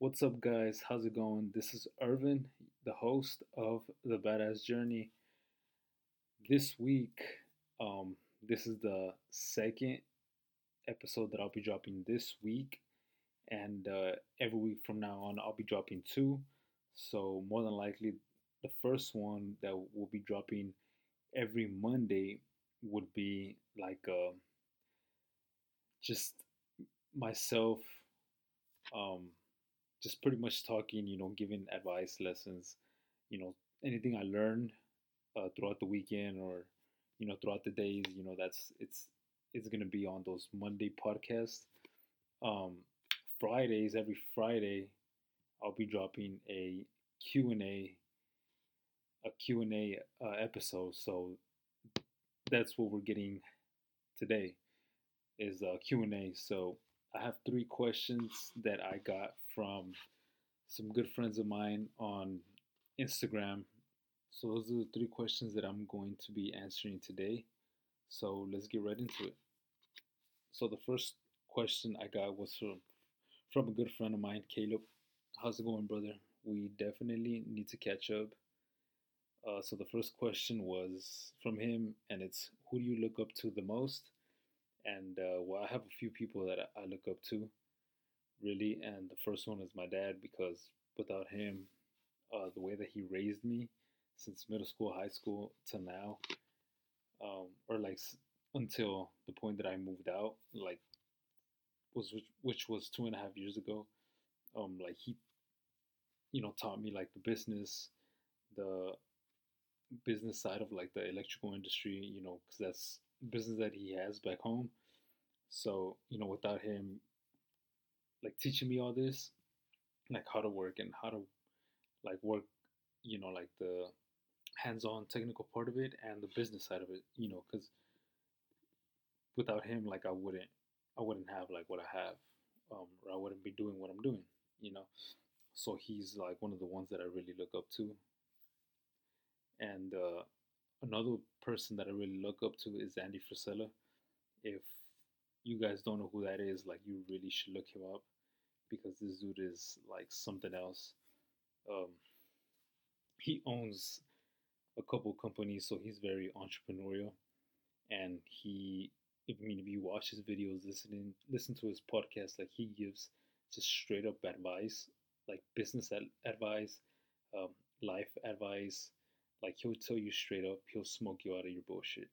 What's up, guys? How's it going? This is Irvin, the host of The Badass Journey. This week, um, this is the second episode that I'll be dropping this week, and uh, every week from now on, I'll be dropping two. So, more than likely, the first one that will be dropping every Monday would be like uh, just myself. Um, just pretty much talking, you know, giving advice, lessons, you know, anything I learned uh, throughout the weekend or you know throughout the days. You know, that's it's it's gonna be on those Monday podcasts. Um, Fridays, every Friday, I'll be dropping a Q and A, a Q and A uh, episode. So that's what we're getting today is a Q and A. So I have three questions that I got from some good friends of mine on Instagram. So those are the three questions that I'm going to be answering today. So let's get right into it. So the first question I got was from from a good friend of mine, Caleb. How's it going, brother? We definitely need to catch up. Uh, so the first question was from him, and it's who do you look up to the most? And uh, well, I have a few people that I look up to really. And the first one is my dad because without him, uh, the way that he raised me since middle school, high school to now, um, or like until the point that I moved out, like was which, which was two and a half years ago. Um, like he, you know, taught me like the business, the business side of like the electrical industry, you know, because that's business that he has back home. So you know, without him, like teaching me all this, like how to work and how to like work, you know, like the hands-on technical part of it and the business side of it, you know, because without him, like I wouldn't, I wouldn't have like what I have, um, or I wouldn't be doing what I'm doing, you know. So he's like one of the ones that I really look up to. And uh, another person that I really look up to is Andy Frisella. If you guys don't know who that is, like you really should look him up because this dude is like something else. Um, he owns a couple companies, so he's very entrepreneurial, and he. I mean, if you watch his videos, listening, listen to his podcast, like he gives just straight up advice, like business advice, um, life advice. Like he'll tell you straight up, he'll smoke you out of your bullshit.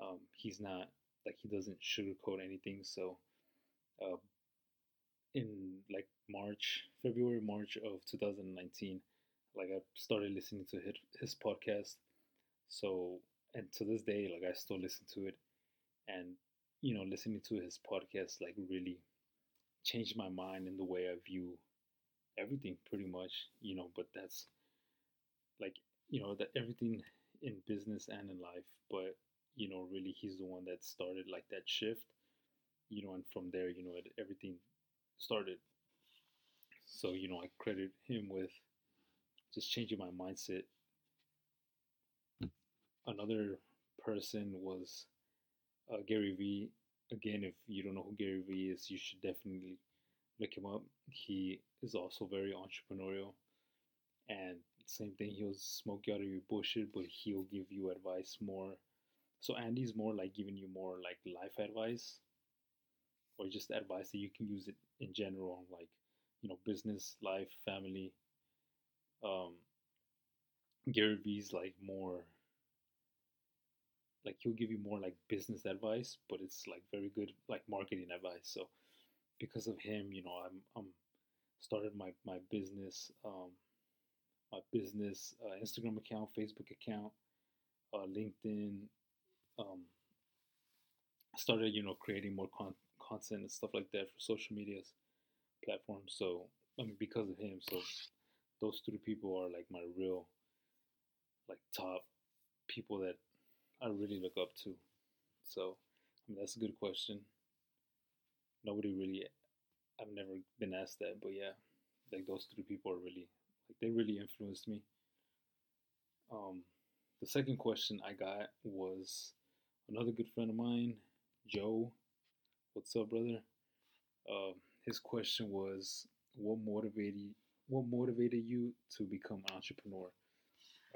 Um, he's not like he doesn't sugarcoat anything. So, uh, in like March, February, March of 2019, like I started listening to his, his podcast. So, and to this day, like I still listen to it, and you know, listening to his podcast like really changed my mind in the way I view everything, pretty much. You know, but that's like you know that everything in business and in life, but you know, really he's the one that started like that shift, you know, and from there, you know, it, everything started. So, you know, I credit him with just changing my mindset. Another person was uh, Gary Vee. Again, if you don't know who Gary Vee is, you should definitely look him up. He is also very entrepreneurial. And same thing, he'll smoke you out of your bullshit, but he'll give you advice more so Andy's more like giving you more like life advice or just advice that you can use it in general, like, you know, business, life, family. Um, Gary Vee's like more like he'll give you more like business advice, but it's like very good like marketing advice. So because of him, you know, I'm I'm started my my business um my business uh, Instagram account, Facebook account, uh, LinkedIn, um, started, you know, creating more con- content and stuff like that for social medias platforms. So, I mean, because of him, so those three people are like my real, like top people that I really look up to. So, I mean, that's a good question. Nobody really, I've never been asked that, but yeah, like those three people are really, like, they really influenced me. Um, the second question I got was another good friend of mine, Joe. What's up, brother? Uh, his question was, what motivated what motivated you to become an entrepreneur?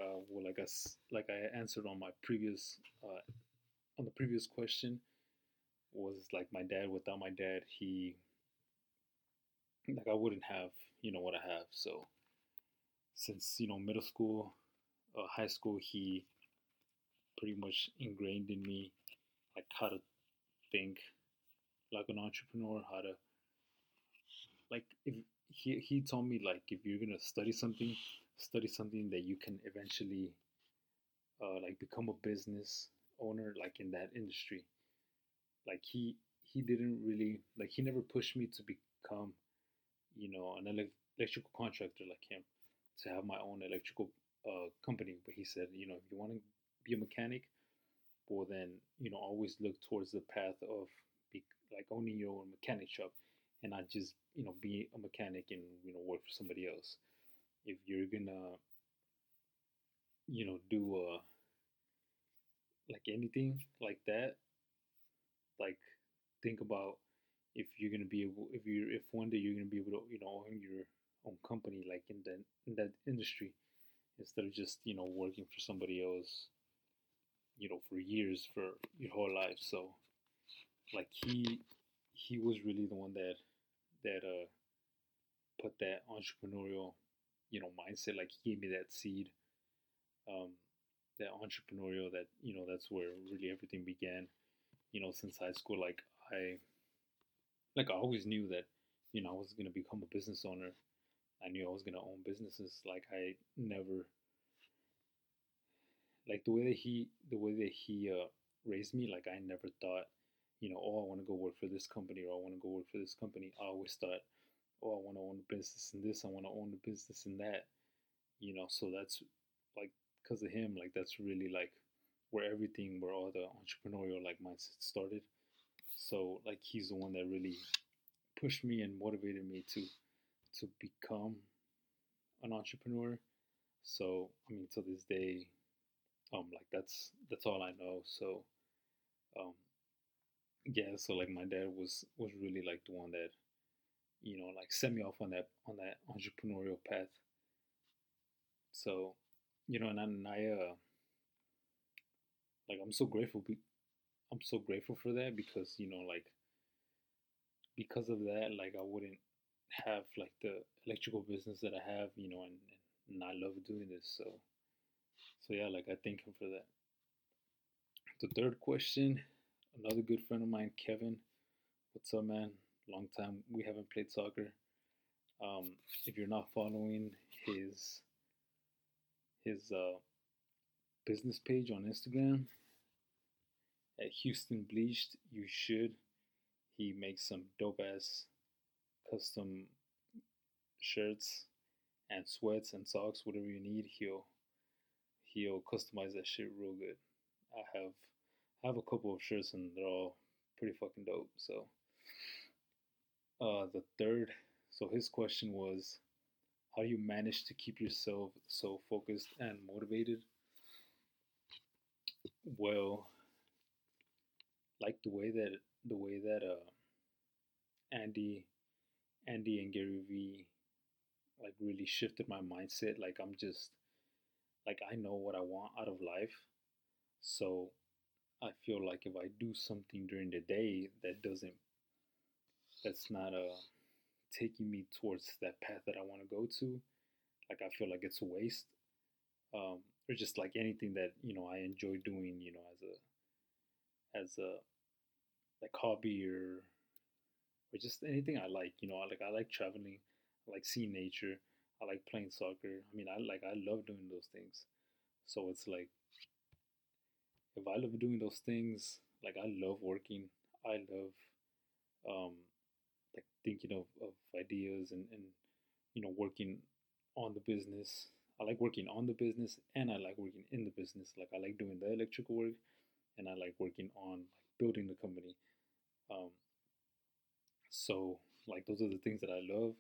Uh, well, like I like I answered on my previous uh, on the previous question was like my dad. Without my dad, he like I wouldn't have you know what I have. So since you know middle school, uh, high school, he pretty much ingrained in me like how to think like an entrepreneur, how to like if he he told me like if you're gonna study something, study something that you can eventually uh, like become a business owner like in that industry. Like he he didn't really like he never pushed me to become you know an electrical contractor like him to have my own electrical uh, company. But he said you know if you want to be a mechanic, well then you know always look towards the path of be, like owning your own mechanic shop and not just you know be a mechanic and you know work for somebody else if you're gonna you know do uh like anything like that like think about if you're gonna be able if you're, if one day you're gonna be able to you know own your own company like in that in that industry instead of just you know working for somebody else you know for years for your whole life. So like he he was really the one that that uh put that entrepreneurial you know mindset like he gave me that seed um that entrepreneurial that you know that's where really everything began you know since high school. Like i like i always knew that you know i was to become a business owner i knew i was to own businesses like i never like the way that he the way that he uh, raised me like i never thought you know, oh, I want to go work for this company or I want to go work for this company. I always thought, oh, I want to own a business in this, I want to own a business in that, you know. So that's like because of him, like that's really like where everything, where all the entrepreneurial like mindset started. So like he's the one that really pushed me and motivated me to to become an entrepreneur. So I mean, to this day, um, like that's that's all I know. So, um, yeah, so like my dad was was really like the one that, you know, like set me off on that on that entrepreneurial path. So, you know, and I, and I uh, like I'm so grateful. Be- I'm so grateful for that because you know, like, because of that, like I wouldn't have like the electrical business that I have, you know, and, and I love doing this. So, so yeah, like I thank him for that. The third question another good friend of mine, Kevin. What's up, man? Long time we haven't played soccer. Um, if you're not following his his uh, business page on Instagram at Houston Bleached, you should. He makes some dope ass custom shirts and sweats and socks, whatever you need. He'll he'll customize that shit real good. I have I have a couple of shirts and they're all pretty fucking dope. So, uh, the third, so his question was, how do you manage to keep yourself so focused and motivated? Well, like the way that the way that uh, Andy, Andy and Gary Vee, like really shifted my mindset. Like I'm just, like I know what I want out of life, so I feel like if I do something during the day that doesn't, that's not uh, taking me towards that path that I want to go to, like I feel like it's a waste. Um, or just like anything that you know I enjoy doing, you know, as a as a like hobby or or just anything I like. You know, I like I like traveling, I like seeing nature, I like playing soccer. I mean, I like I love doing those things. So it's like if I love doing those things, like I love working, I love um, like thinking of, of ideas and, and you know working on the business. I like working on the business and I like working in the business. Like I like doing the electrical work and I like working on like building the company. Um, so like those are the things that I love.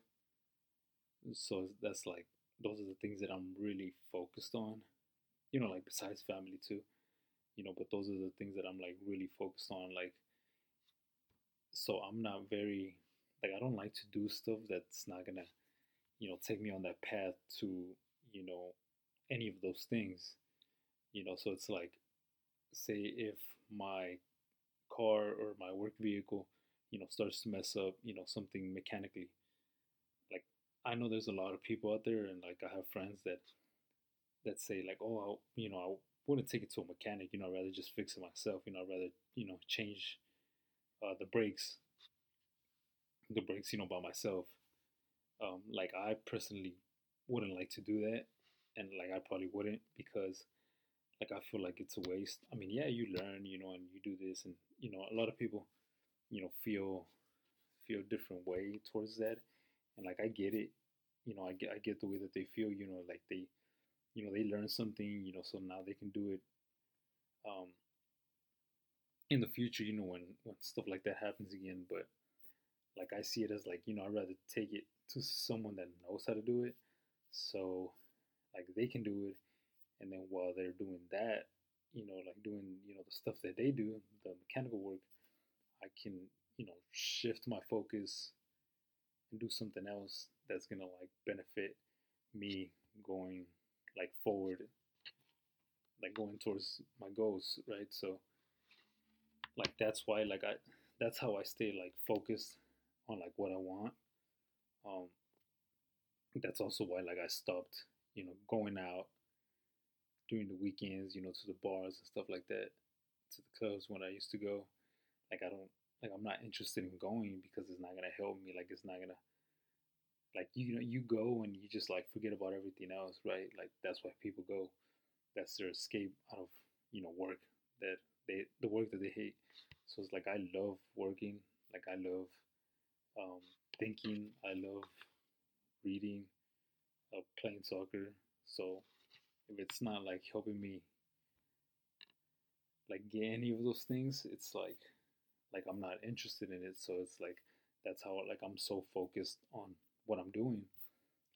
So that's like those are the things that I'm really focused on. You know, like besides family too you know, but those are the things that I'm like really focused on. Like, so I'm not very like I don't like to do stuff that's not gonna, you know, take me on that path to, you know, any of those things. You know, so it's like, say if my car or my work vehicle, you know, starts to mess up, you know, something mechanically. Like I know there's a lot of people out there, and like I have friends that that say like, oh, I'll, you know, I wouldn't take it to a mechanic. You know, I'd rather just fix it myself. You know, I'd rather you know change uh, the brakes, the brakes, you know, by myself. Um, like I personally wouldn't like to do that, and like I probably wouldn't because like I feel like it's a waste. I mean, yeah, you learn, you know, and you do this, and you know, a lot of people, you know, feel feel a different way towards that, and like I get it, you know, I get I get the way that they feel, you know, like they, you know, they learn something, you know, so now they can do it. Um, in the future, you know, when when stuff like that happens again, but like I see it as like you know I'd rather take it to someone that knows how to do it, so like they can do it and then while they're doing that, you know, like doing, you know, the stuff that they do, the mechanical work, I can, you know, shift my focus and do something else that's gonna like benefit me going like forward, like going towards my goals, right? So like that's why like I that's how I stay like focused on like what I want. Um that's also why like I stopped, you know, going out during the weekends, you know, to the bars and stuff like that, to the clubs when I used to go. Like I don't like I'm not interested in going because it's not gonna help me. Like it's not gonna like you know you go and you just like forget about everything else, right? Like that's why people go. That's their escape out of you know work that they the work that they hate. So it's like I love working. Like I love um, thinking. I love reading, uh, playing soccer. So if it's not like helping me like get any of those things, it's like like I'm not interested in it. So it's like that's how like I'm so focused on what I'm doing.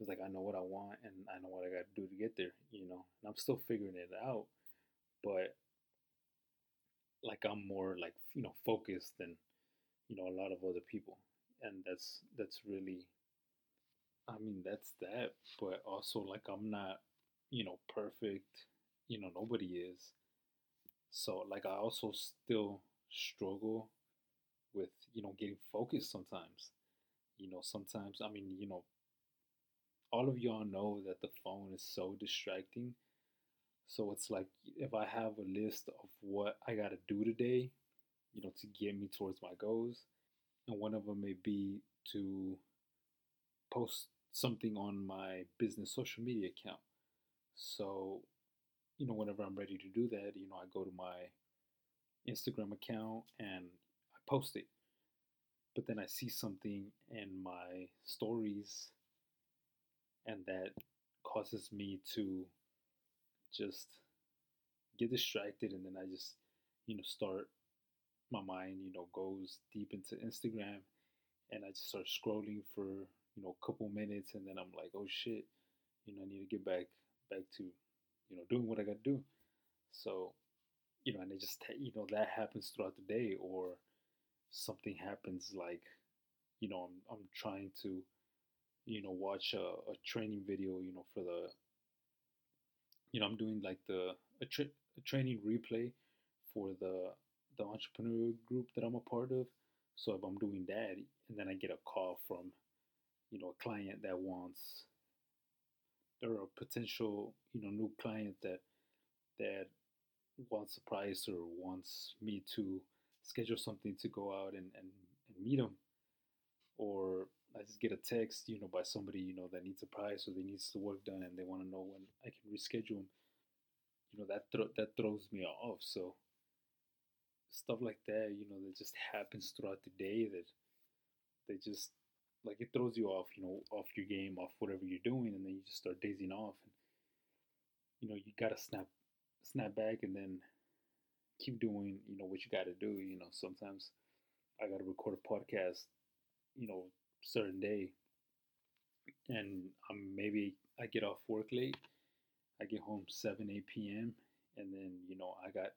It's like I know what I want and I know what I got to do to get there, you know. And I'm still figuring it out, but like I'm more like you know focused than you know a lot of other people, and that's that's really. I mean that's that, but also like I'm not you know, perfect. You know, nobody is. So, like, I also still struggle with, you know, getting focused sometimes. You know, sometimes, I mean, you know, all of y'all know that the phone is so distracting. So it's like if I have a list of what I got to do today, you know, to get me towards my goals, and one of them may be to post something on my business social media account. So, you know, whenever I'm ready to do that, you know, I go to my Instagram account and post it. But then I see something in my stories and that causes me to just get distracted and then I just, you know, start my mind, you know, goes deep into Instagram and I just start scrolling for, you know, a couple minutes and then I'm like, oh shit, you know, I need to get back back to you know doing what I got to do. So you know, and it just you know that happens throughout the day, or something happens like you know I'm I'm trying to you know watch a, a training video you know for the you know I'm doing like the a, tra- a training replay for the the entrepreneur group that I'm a part of. So if I'm doing that, and then I get a call from you know a client that wants or a potential you know new client that that wants a price or wants me to schedule something to go out and, and, and meet them or I just get a text you know by somebody you know that needs a price or they needs the work done and they want to know when I can reschedule them you know that thro- that throws me off so stuff like that you know that just happens throughout the day that they just like it throws you off, you know, off your game, off whatever you're doing, and then you just start dazing off. And you know, you gotta snap, snap back, and then keep doing, you know, what you gotta do. You know, sometimes I gotta record a podcast, you know, certain day, and um, maybe I get off work late. I get home seven, eight p.m., and then you know I got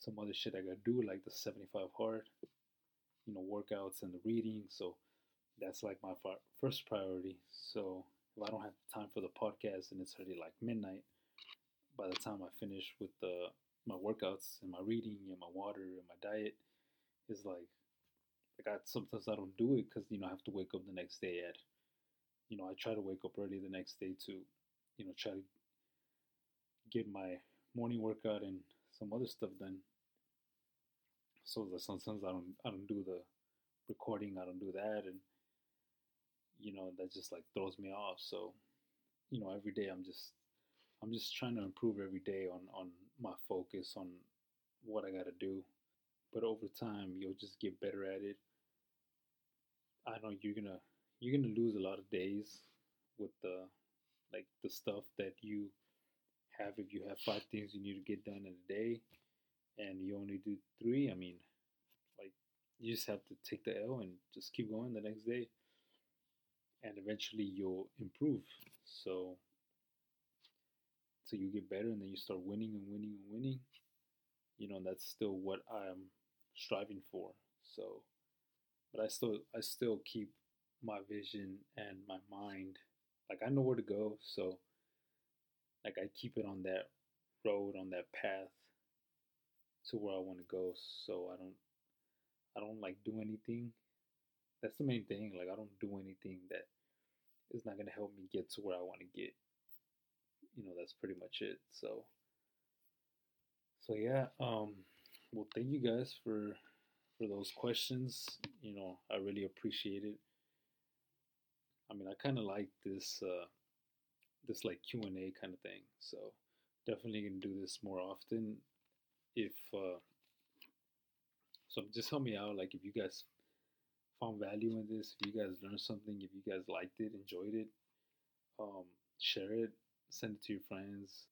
some other shit I gotta do, like the seventy-five hard, you know, workouts and the reading. So that's like my first priority. So if I don't have time for the podcast and it's already like midnight, by the time I finish with the my workouts and my reading and my water and my diet, is like like I sometimes I don't do it because you know I have to wake up the next day at you know I try to wake up early the next day to you know try to get my morning workout and some other stuff done. So that sometimes I don't I don't do the recording, I don't do that, and you know that just like throws me off. So you know every day I'm just I'm just trying to improve every day on on my focus on what I got to do. But over time, you'll just get better at it. I know you're gonna you're gonna lose a lot of days with the like the stuff that you have if you have five things you need to get done in a day and you only do three i mean like you just have to take the l and just keep going the next day and eventually you'll improve so you get better and then you start winning and winning and winning you know that's still what i'm striving for so but i still i still keep my vision and my mind like i know where to go so like I keep it on that road, on that path to where I want to go. So I don't, I don't like do anything. That's the main thing. Like I don't do anything that is not gonna help me get to where I want to get. You know, that's pretty much it. So, so yeah. Um, well, thank you guys for for those questions. You know, I really appreciate it. I mean, I kind of like this. Uh, this like Q and A kind of thing. So definitely gonna do this more often. If uh, so, just help me out. Like if you guys found value in this, if you guys learned something, if you guys liked it, enjoyed it, um, share it, send it to your friends.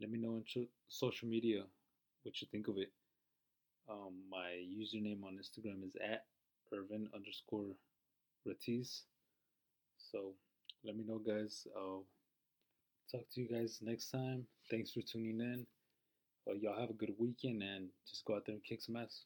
Let me know on social media what you think of it. Um, my username on Instagram is at Irvin underscore Ratiz. So let me know, guys. I'll talk to you guys next time. Thanks for tuning in. Uh, y'all have a good weekend and just go out there and kick some ass.